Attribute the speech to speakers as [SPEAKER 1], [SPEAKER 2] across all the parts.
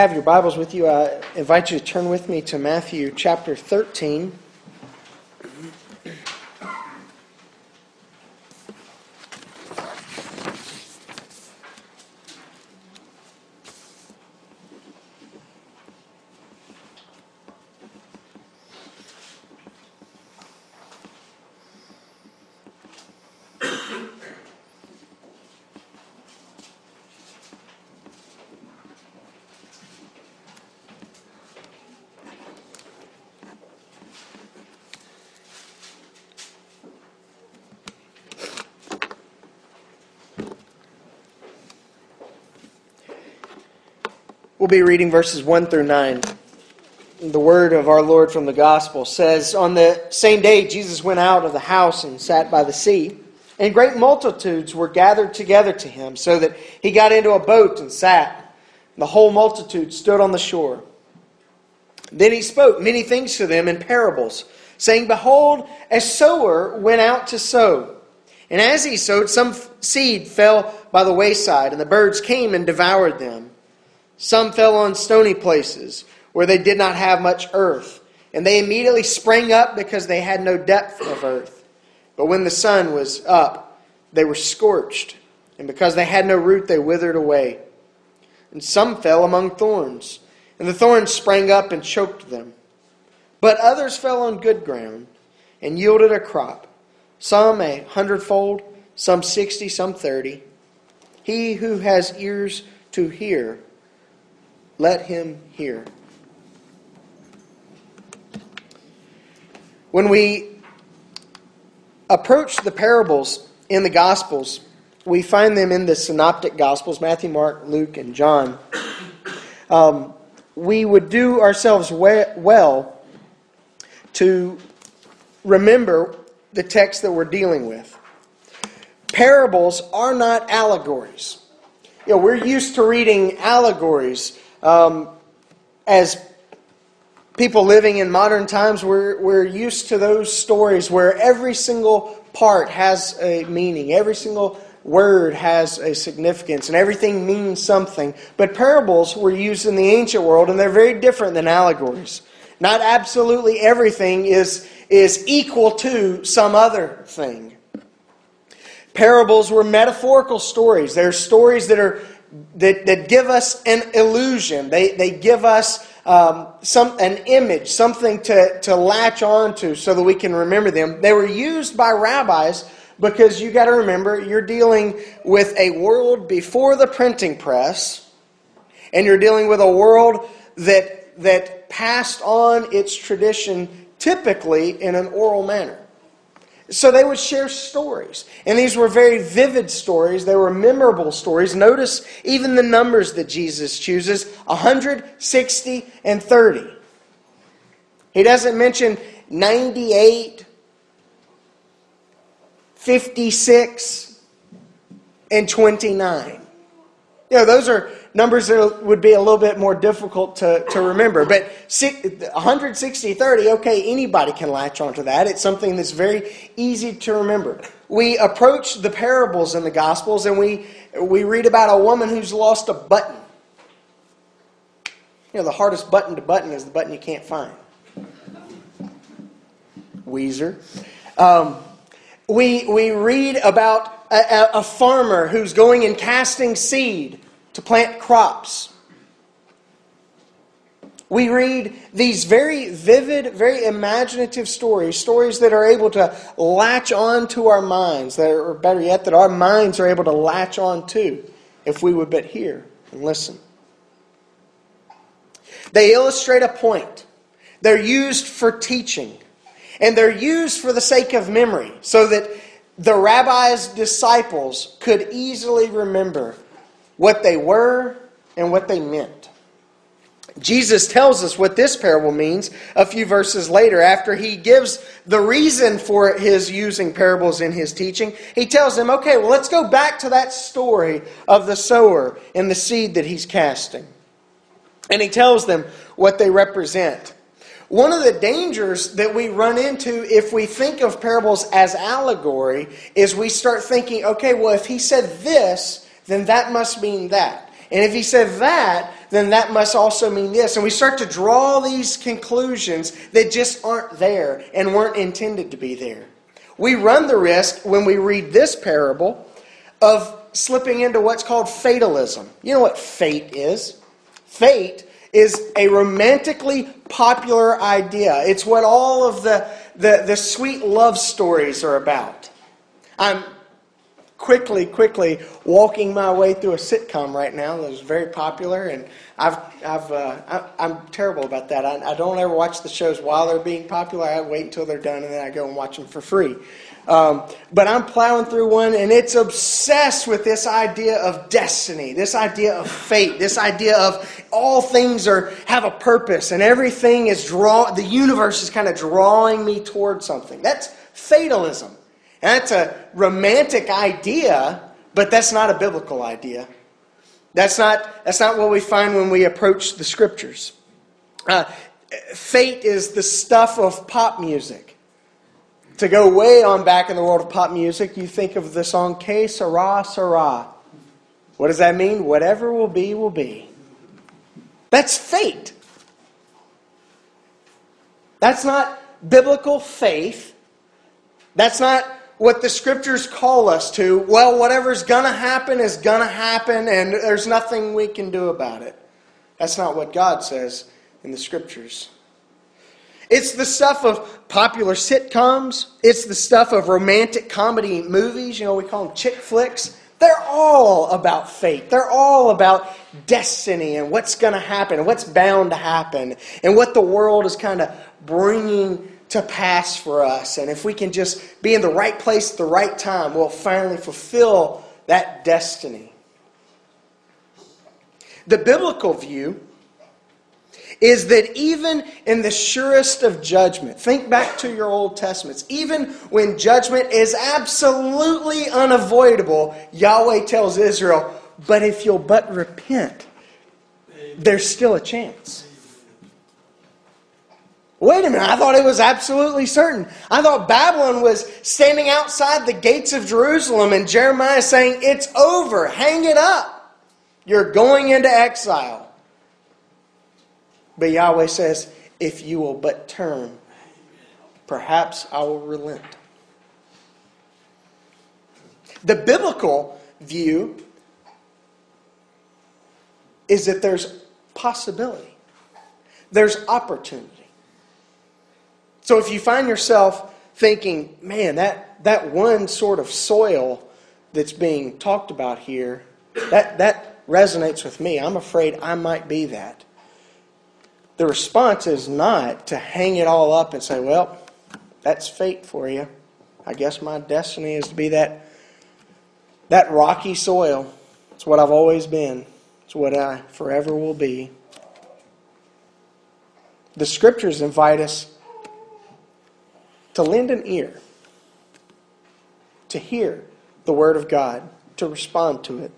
[SPEAKER 1] have your Bibles with you, I invite you to turn with me to Matthew chapter 13. We'll be reading verses 1 through 9. The word of our Lord from the Gospel says On the same day, Jesus went out of the house and sat by the sea, and great multitudes were gathered together to him, so that he got into a boat and sat. The whole multitude stood on the shore. Then he spoke many things to them in parables, saying, Behold, a sower went out to sow. And as he sowed, some seed fell by the wayside, and the birds came and devoured them. Some fell on stony places where they did not have much earth, and they immediately sprang up because they had no depth of earth. But when the sun was up, they were scorched, and because they had no root, they withered away. And some fell among thorns, and the thorns sprang up and choked them. But others fell on good ground and yielded a crop, some a hundredfold, some sixty, some thirty. He who has ears to hear, let him hear. When we approach the parables in the Gospels, we find them in the Synoptic Gospels Matthew, Mark, Luke, and John. Um, we would do ourselves well to remember the text that we're dealing with. Parables are not allegories. You know, we're used to reading allegories um, as people living in modern times, we're, we're used to those stories where every single part has a meaning, every single word has a significance, and everything means something. But parables were used in the ancient world, and they're very different than allegories. Not absolutely everything is, is equal to some other thing. Parables were metaphorical stories. They're stories that are that, that give us an illusion. They, they give us um, some, an image, something to, to latch on to so that we can remember them. They were used by rabbis because you got to remember you're dealing with a world before the printing press, and you're dealing with a world that, that passed on its tradition typically in an oral manner. So they would share stories. And these were very vivid stories. They were memorable stories. Notice even the numbers that Jesus chooses 160 and 30. He doesn't mention 98, 56, and 29. You know, those are numbers would be a little bit more difficult to, to remember. But 160, 30, okay, anybody can latch onto that. It's something that's very easy to remember. We approach the parables in the Gospels and we, we read about a woman who's lost a button. You know, the hardest button to button is the button you can't find. Weezer. Um, we, we read about a, a farmer who's going and casting seed to plant crops. We read these very vivid, very imaginative stories, stories that are able to latch on to our minds, that are, or better yet, that our minds are able to latch on to if we would but hear and listen. They illustrate a point. They're used for teaching, and they're used for the sake of memory, so that the rabbi's disciples could easily remember what they were and what they meant. Jesus tells us what this parable means a few verses later after he gives the reason for his using parables in his teaching. He tells them, okay, well, let's go back to that story of the sower and the seed that he's casting. And he tells them what they represent. One of the dangers that we run into if we think of parables as allegory is we start thinking, okay, well, if he said this, then that must mean that. And if he said that, then that must also mean this. And we start to draw these conclusions that just aren't there and weren't intended to be there. We run the risk when we read this parable of slipping into what's called fatalism. You know what fate is? Fate is a romantically popular idea. It's what all of the, the, the sweet love stories are about. I'm quickly, quickly walking my way through a sitcom right now that is very popular, and I've, I've, uh, I, am terrible about that. I, I, don't ever watch the shows while they're being popular. I wait until they're done, and then I go and watch them for free. Um, but I'm plowing through one, and it's obsessed with this idea of destiny, this idea of fate, this idea of all things are have a purpose, and everything is draw. The universe is kind of drawing me toward something. That's fatalism. That's a romantic idea, but that's not a biblical idea. That's not, that's not what we find when we approach the scriptures. Uh, fate is the stuff of pop music. To go way on back in the world of pop music, you think of the song Que Sera Sera. What does that mean? Whatever will be, will be. That's fate. That's not biblical faith. That's not what the scriptures call us to. Well, whatever's going to happen is going to happen, and there's nothing we can do about it. That's not what God says in the scriptures. It's the stuff of popular sitcoms. It's the stuff of romantic comedy movies. You know, we call them chick flicks. They're all about fate. They're all about destiny and what's going to happen and what's bound to happen and what the world is kind of bringing to pass for us. And if we can just be in the right place at the right time, we'll finally fulfill that destiny. The biblical view is that even in the surest of judgment, think back to your Old Testaments, even when judgment is absolutely unavoidable, Yahweh tells Israel, but if you'll but repent, there's still a chance. Wait a minute, I thought it was absolutely certain. I thought Babylon was standing outside the gates of Jerusalem and Jeremiah saying, It's over, hang it up. You're going into exile. But Yahweh says, If you will but turn, perhaps I will relent. The biblical view is that there's possibility, there's opportunity. So if you find yourself thinking, man, that, that one sort of soil that's being talked about here, that, that resonates with me. I'm afraid I might be that the response is not to hang it all up and say, well, that's fate for you. I guess my destiny is to be that, that rocky soil. It's what I've always been, it's what I forever will be. The scriptures invite us to lend an ear, to hear the Word of God, to respond to it.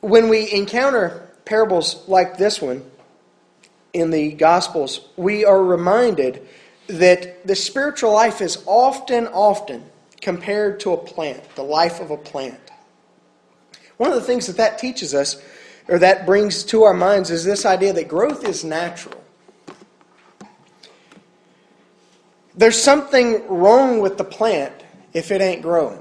[SPEAKER 1] When we encounter parables like this one in the Gospels, we are reminded that the spiritual life is often, often compared to a plant, the life of a plant. One of the things that that teaches us, or that brings to our minds, is this idea that growth is natural. There's something wrong with the plant if it ain't growing.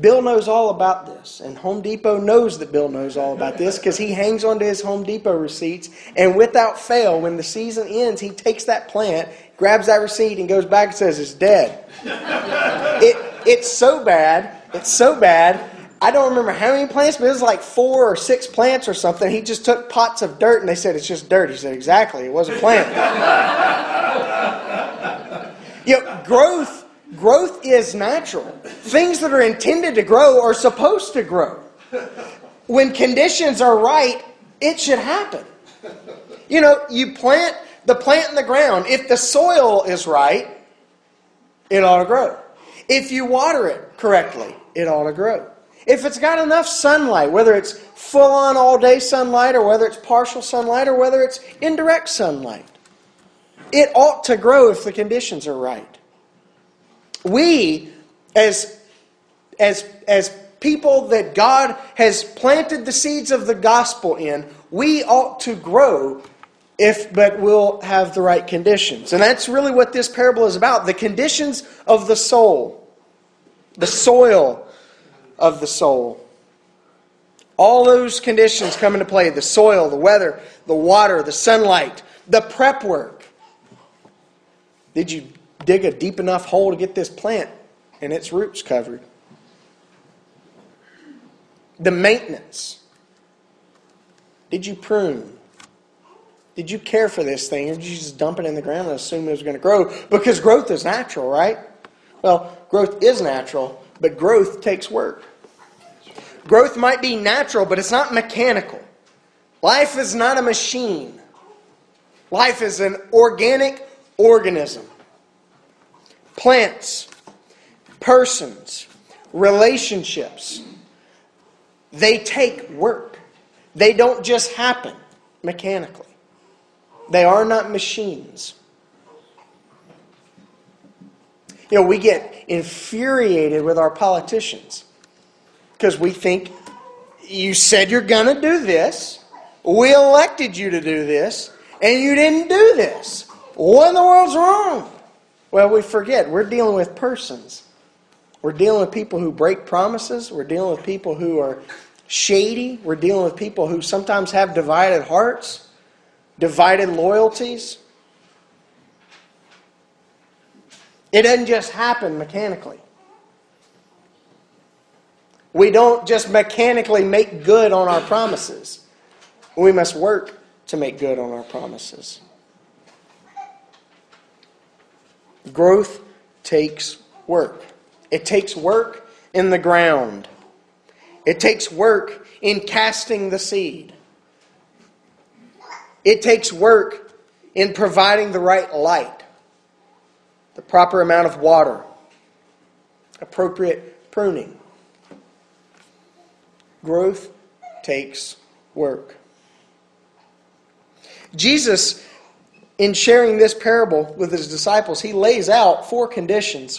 [SPEAKER 1] Bill knows all about this, and Home Depot knows that Bill knows all about this because he hangs onto his Home Depot receipts, and without fail, when the season ends, he takes that plant, grabs that receipt, and goes back and says it's dead. it, it's so bad, it's so bad. I don't remember how many plants, but it was like four or six plants or something. He just took pots of dirt, and they said it's just dirt. He said exactly, it was a plant. you know, growth Growth is natural. Things that are intended to grow are supposed to grow. When conditions are right, it should happen. You know, you plant the plant in the ground. If the soil is right, it ought to grow. If you water it correctly, it ought to grow. If it's got enough sunlight, whether it's full on all day sunlight or whether it's partial sunlight or whether it's indirect sunlight, it ought to grow if the conditions are right we, as, as, as people that God has planted the seeds of the gospel in, we ought to grow if but we'll have the right conditions. And that's really what this parable is about the conditions of the soul, the soil of the soul. All those conditions come into play the soil, the weather, the water, the sunlight, the prep work. Did you dig a deep enough hole to get this plant and its roots covered? The maintenance. Did you prune? Did you care for this thing, or did you just dump it in the ground and assume it was going to grow? Because growth is natural, right? Well, growth is natural, but growth takes work. Growth might be natural, but it's not mechanical. Life is not a machine. Life is an organic organism. Plants, persons, relationships, they take work. They don't just happen mechanically. They are not machines. You know, we get infuriated with our politicians because we think you said you're going to do this, we elected you to do this, and you didn't do this. What in the world's wrong? Well, we forget we're dealing with persons. We're dealing with people who break promises. We're dealing with people who are shady. We're dealing with people who sometimes have divided hearts divided loyalties. It doesn't just happen mechanically. We don't just mechanically make good on our promises. We must work to make good on our promises. Growth takes work. It takes work in the ground. It takes work in casting the seed. It takes work in providing the right light, the proper amount of water, appropriate pruning. Growth takes work. Jesus, in sharing this parable with his disciples, he lays out four conditions.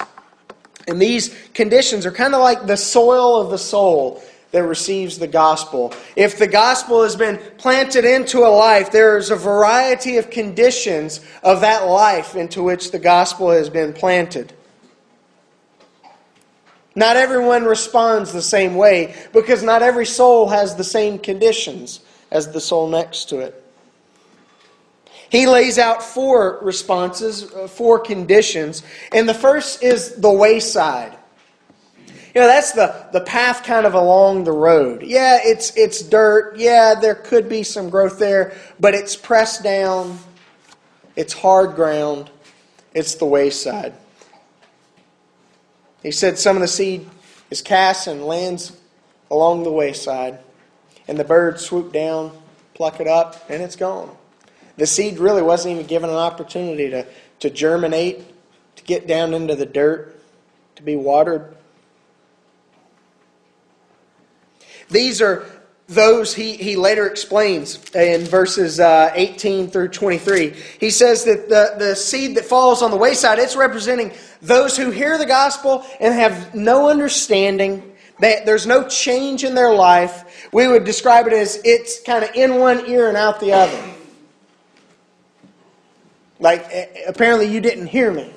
[SPEAKER 1] And these conditions are kind of like the soil of the soul that receives the gospel. If the gospel has been planted into a life, there is a variety of conditions of that life into which the gospel has been planted. Not everyone responds the same way because not every soul has the same conditions as the soul next to it. He lays out four responses, uh, four conditions, and the first is the wayside. You know, that's the, the path kind of along the road. Yeah, it's, it's dirt. Yeah, there could be some growth there, but it's pressed down. It's hard ground. It's the wayside. He said some of the seed is cast and lands along the wayside, and the birds swoop down, pluck it up, and it's gone. The seed really wasn't even given an opportunity to, to germinate, to get down into the dirt, to be watered. These are those he, he later explains in verses uh, 18 through 23. He says that the, the seed that falls on the wayside, it's representing those who hear the gospel and have no understanding. That there's no change in their life. We would describe it as it's kind of in one ear and out the other. Like, apparently you didn't hear me.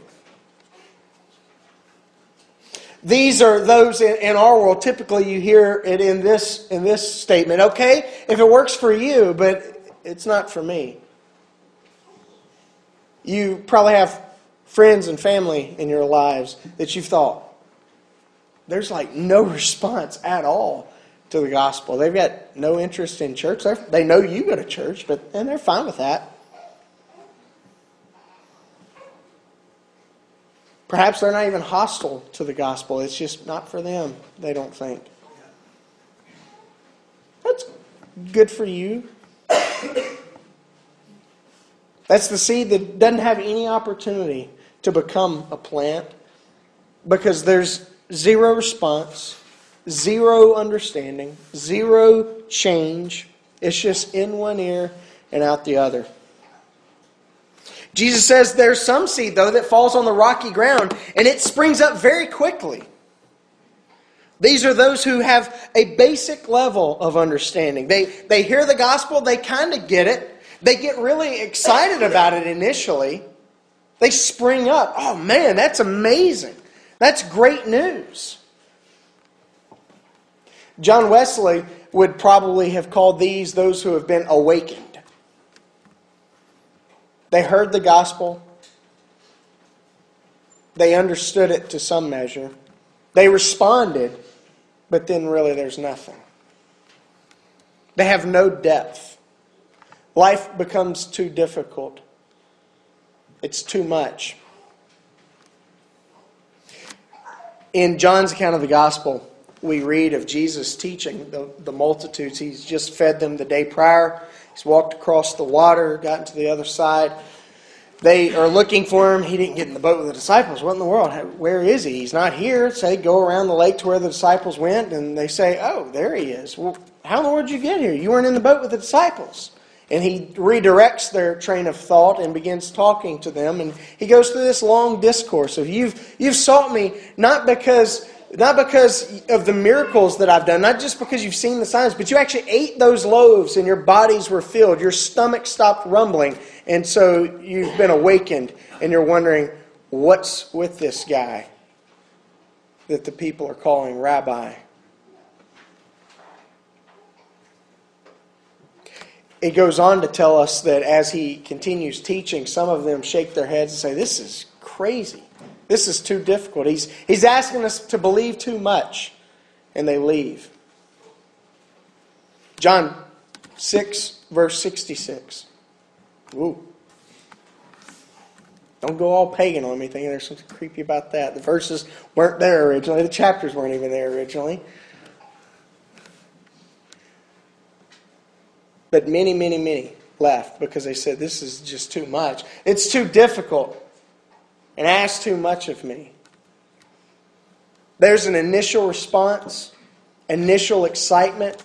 [SPEAKER 1] These are those in, our world. Typically, you hear it in this in this statement. Okay, if it works for you, but it's not for me. You probably have friends and family in your lives that you've thought there's like no response at all to the gospel. They've got no interest in church. They're, they know you go to church, but and they're fine with that. Perhaps they're not even hostile to the gospel. It's just not for them, they don't think. That's good for you. That's the seed that doesn't have any opportunity to become a plant because there's zero response, zero understanding, zero change. It's just in one ear and out the other. Jesus says there's some seed, though, that falls on the rocky ground and it springs up very quickly. These are those who have a basic level of understanding. They, they hear the gospel, they kind of get it, they get really excited about it initially. They spring up. Oh man, that's amazing. That's great news. John Wesley would probably have called these those who have been awakened. They heard the gospel, they understood it to some measure, they responded, but then really there's nothing. They have no depth. Life becomes too difficult. It's too much. In John's account of the gospel, we read of Jesus teaching the, the multitudes. He's just fed them the day prior. He's walked across the water, gotten to the other side. They are looking for him. He didn't get in the boat with the disciples. What in the world? Where is he? He's not here. So they go around the lake to where the disciples went, and they say, Oh, there he is. Well, how in the world did you get here? You weren't in the boat with the disciples. And he redirects their train of thought and begins talking to them. And he goes through this long discourse of, You've, you've sought me not because not because of the miracles that I've done, not just because you've seen the signs, but you actually ate those loaves and your bodies were filled. Your stomach stopped rumbling. And so you've been awakened and you're wondering, what's with this guy that the people are calling rabbi? It goes on to tell us that as he continues teaching, some of them shake their heads and say, This is crazy. This is too difficult. He's, he's asking us to believe too much, and they leave. John 6, verse 66. Ooh. Don't go all pagan on me thinking there's something creepy about that. The verses weren't there originally, the chapters weren't even there originally. But many, many, many left because they said, This is just too much. It's too difficult and ask too much of me. There's an initial response, initial excitement.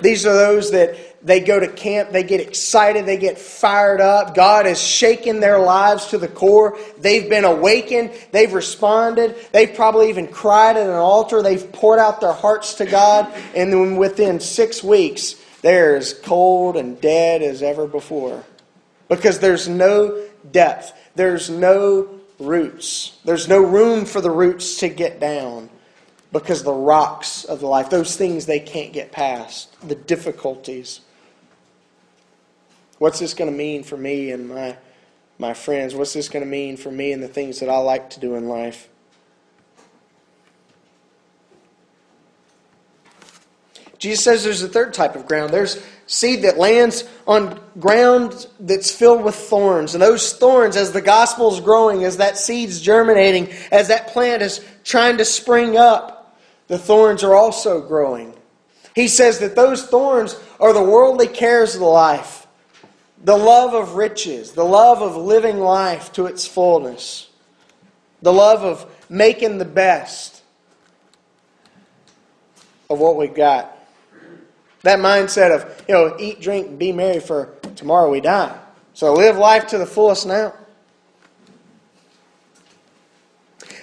[SPEAKER 1] These are those that they go to camp, they get excited, they get fired up. God has shaken their lives to the core. They've been awakened, they've responded, they've probably even cried at an altar, they've poured out their hearts to God, and then within six weeks, they're as cold and dead as ever before. Because there's no depth, there's no roots. There's no room for the roots to get down because the rocks of the life, those things they can't get past, the difficulties. What's this going to mean for me and my, my friends? What's this going to mean for me and the things that I like to do in life? Jesus says there's a third type of ground. There's seed that lands on ground that's filled with thorns. And those thorns, as the gospel is growing, as that seed's germinating, as that plant is trying to spring up, the thorns are also growing. He says that those thorns are the worldly cares of the life, the love of riches, the love of living life to its fullness, the love of making the best of what we've got. That mindset of, you know, eat, drink, be merry for tomorrow we die. So live life to the fullest now.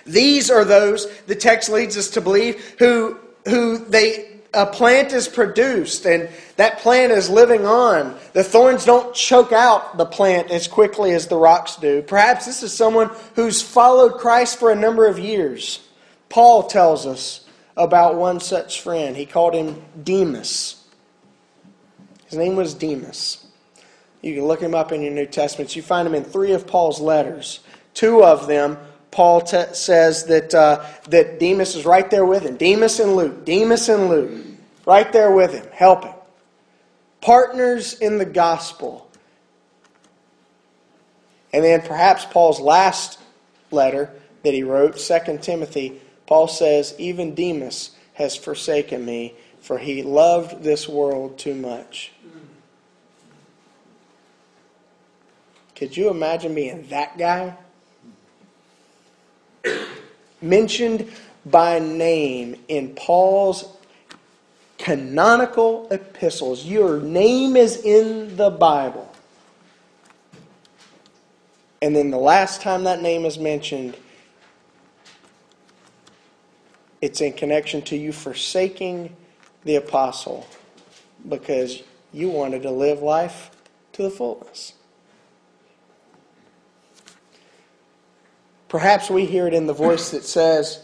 [SPEAKER 1] These are those, the text leads us to believe, who, who they, a plant is produced and that plant is living on. The thorns don't choke out the plant as quickly as the rocks do. Perhaps this is someone who's followed Christ for a number of years. Paul tells us about one such friend. He called him Demas. His name was Demas. You can look him up in your New Testaments. You find him in three of Paul's letters. Two of them, Paul says that, uh, that Demas is right there with him. Demas and Luke. Demas and Luke. Right there with him, helping. Partners in the gospel. And then perhaps Paul's last letter that he wrote, 2 Timothy, Paul says, Even Demas has forsaken me, for he loved this world too much. Could you imagine being that guy? Mentioned by name in Paul's canonical epistles. Your name is in the Bible. And then the last time that name is mentioned, It's in connection to you forsaking the apostle because you wanted to live life to the fullness. Perhaps we hear it in the voice that says,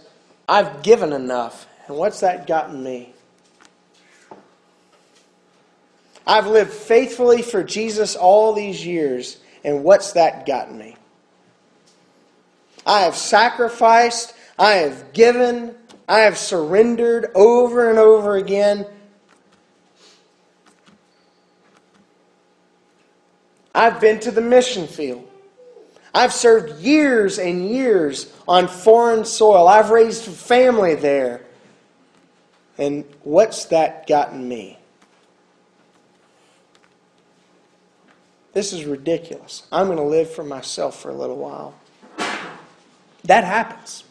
[SPEAKER 1] I've given enough, and what's that gotten me? I've lived faithfully for Jesus all these years, and what's that gotten me? I have sacrificed, I have given, I have surrendered over and over again. I've been to the mission field. I've served years and years on foreign soil. I've raised a family there. And what's that gotten me? This is ridiculous. I'm going to live for myself for a little while. That happens.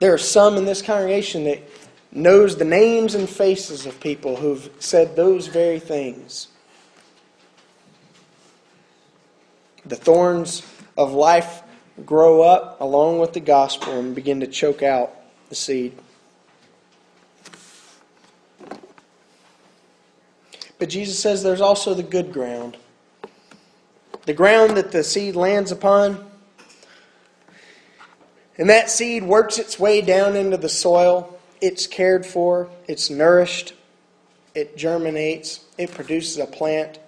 [SPEAKER 1] There are some in this congregation that knows the names and faces of people who've said those very things. The thorns of life grow up along with the gospel and begin to choke out the seed. But Jesus says there's also the good ground. The ground that the seed lands upon. And that seed works its way down into the soil. It's cared for, it's nourished, it germinates, it produces a plant,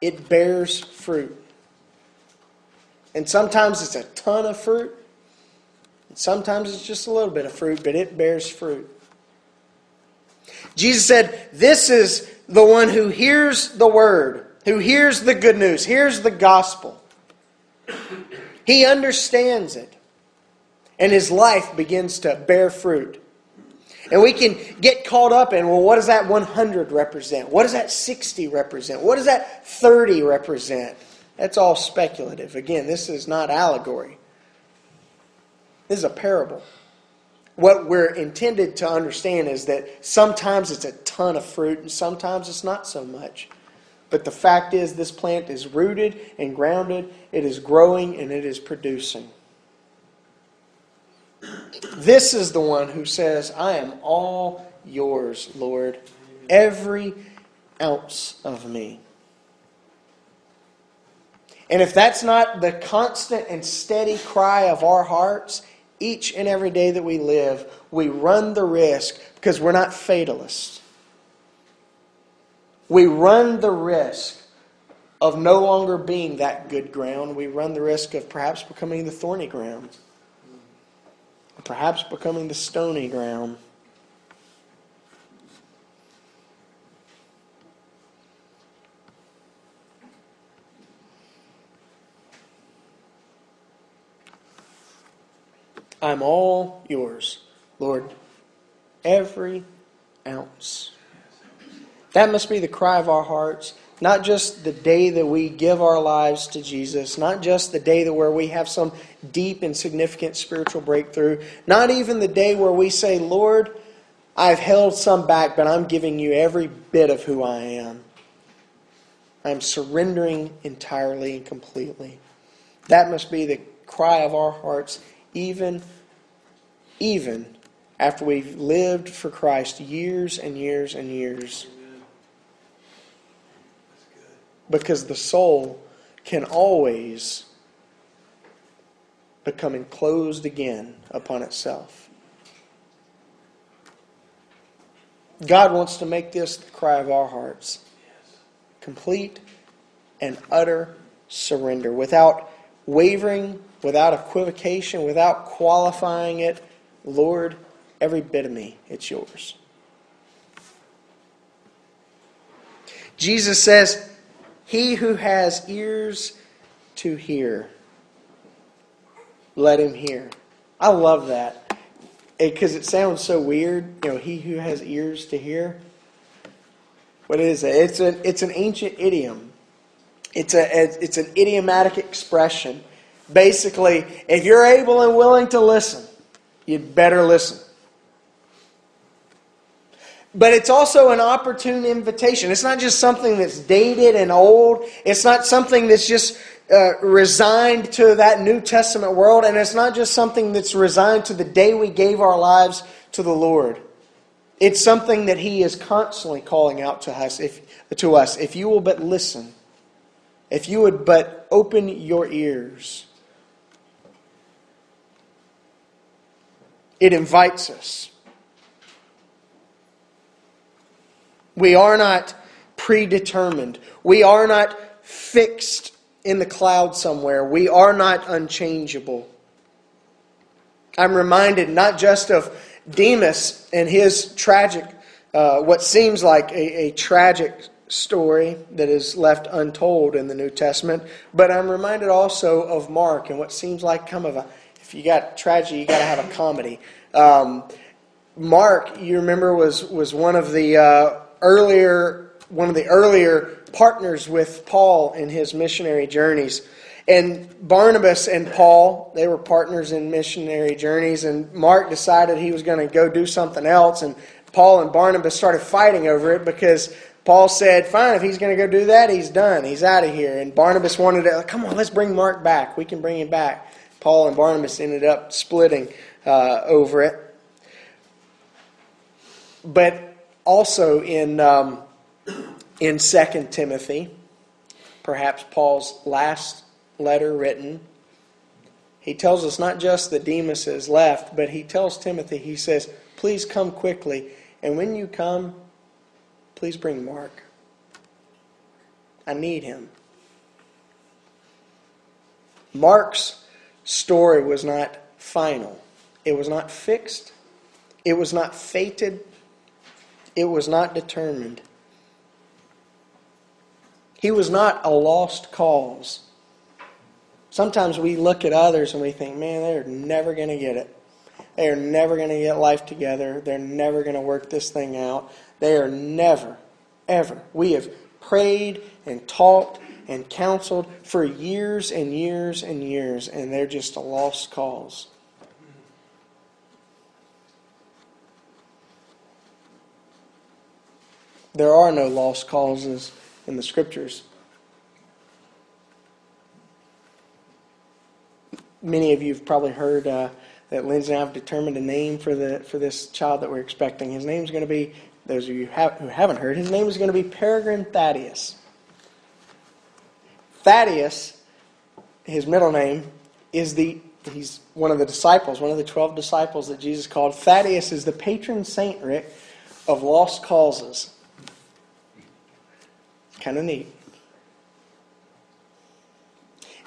[SPEAKER 1] it bears fruit. And sometimes it's a ton of fruit, and sometimes it's just a little bit of fruit, but it bears fruit. Jesus said, This is the one who hears the word, who hears the good news, hears the gospel. He understands it, and his life begins to bear fruit. And we can get caught up in, well, what does that 100 represent? What does that 60 represent? What does that 30 represent? That's all speculative. Again, this is not allegory, this is a parable what we're intended to understand is that sometimes it's a ton of fruit and sometimes it's not so much. But the fact is, this plant is rooted and grounded, it is growing, and it is producing. This is the one who says, I am all yours, Lord, every ounce of me. And if that's not the constant and steady cry of our hearts, each and every day that we live, we run the risk because we're not fatalists. We run the risk of no longer being that good ground. We run the risk of perhaps becoming the thorny ground, perhaps becoming the stony ground. I'm all yours, Lord, every ounce. That must be the cry of our hearts. Not just the day that we give our lives to Jesus, not just the day that where we have some deep and significant spiritual breakthrough, not even the day where we say, Lord, I've held some back, but I'm giving you every bit of who I am. I'm surrendering entirely and completely. That must be the cry of our hearts even, even after we've lived for Christ years and years and years. Because the soul can always become enclosed again upon itself. God wants to make this the cry of our hearts complete and utter surrender without wavering without equivocation, without qualifying it, Lord, every bit of me, it's yours. Jesus says, He who has ears to hear, let him hear. I love that because it, it, sounds so weird. You know, he who has ears to hear. What is it? It's an it's an ancient idiom. It's a it's an idiomatic expression Basically, if you're able and willing to listen, you'd better listen. But it's also an opportune invitation. It's not just something that's dated and old. It's not something that's just uh, resigned to that New Testament world, and it's not just something that's resigned to the day we gave our lives to the Lord. It's something that He is constantly calling out to us. If, to us, if you will but listen, if you would but open your ears, it invites us. We are not predetermined. We are not fixed in the cloud somewhere. We are not unchangeable. I'm reminded not just of Demas and his tragic, uh, what seems like a, a tragic story that is left untold in the New Testament, but I'm reminded also of Mark and what seems like come of a, if you got tragedy, you got to have a comedy. Um, Mark, you remember, was, was one of the uh, earlier one of the earlier partners with Paul in his missionary journeys. And Barnabas and Paul, they were partners in missionary journeys, and Mark decided he was going to go do something else, and Paul and Barnabas started fighting over it because Paul said, Fine, if he's going to go do that, he's done. He's out of here. And Barnabas wanted to, Come on, let's bring Mark back. We can bring him back. Paul and Barnabas ended up splitting uh, over it. But also in. Um, in 2 Timothy, perhaps Paul's last letter written, he tells us not just that Demas is left, but he tells Timothy, he says, Please come quickly. And when you come, please bring Mark. I need him. Mark's story was not final, it was not fixed, it was not fated, it was not determined. He was not a lost cause. Sometimes we look at others and we think, man, they're never going to get it. They are never going to get life together. They're never going to work this thing out. They are never, ever. We have prayed and talked and counseled for years and years and years, and they're just a lost cause. There are no lost causes in the scriptures. Many of you have probably heard uh, that Lindsay and I have determined a name for the for this child that we're expecting. His name is going to be those of you who haven't heard. His name is going to be Peregrine Thaddeus. Thaddeus, his middle name, is the he's one of the disciples, one of the twelve disciples that Jesus called. Thaddeus is the patron saint, Rick, of lost causes. Kind of neat.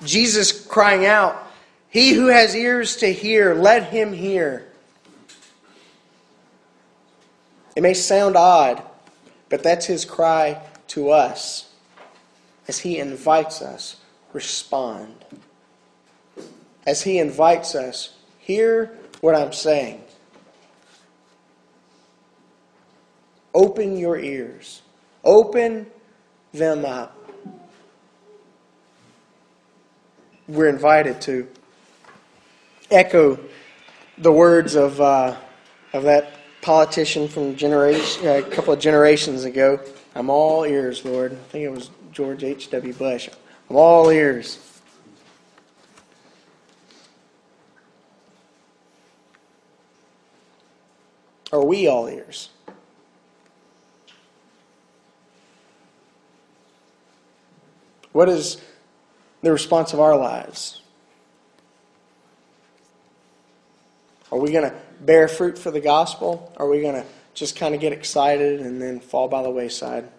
[SPEAKER 1] Jesus crying out, He who has ears to hear, let him hear. It may sound odd, but that's his cry to us as he invites us, respond. As he invites us, hear what I'm saying. Open your ears. Open them up. We're invited to echo the words of, uh, of that politician from generation, uh, a couple of generations ago. I'm all ears, Lord. I think it was George H.W. Bush. I'm all ears. Are we all ears? What is the response of our lives? Are we going to bear fruit for the gospel? Are we going to just kind of get excited and then fall by the wayside?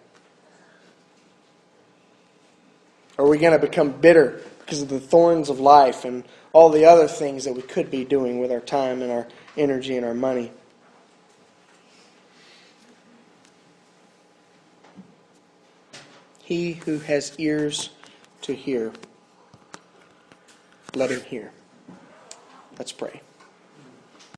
[SPEAKER 1] Are we going to become bitter because of the thorns of life and all the other things that we could be doing with our time and our energy and our money? He who has ears to hear, let him hear. Let's pray.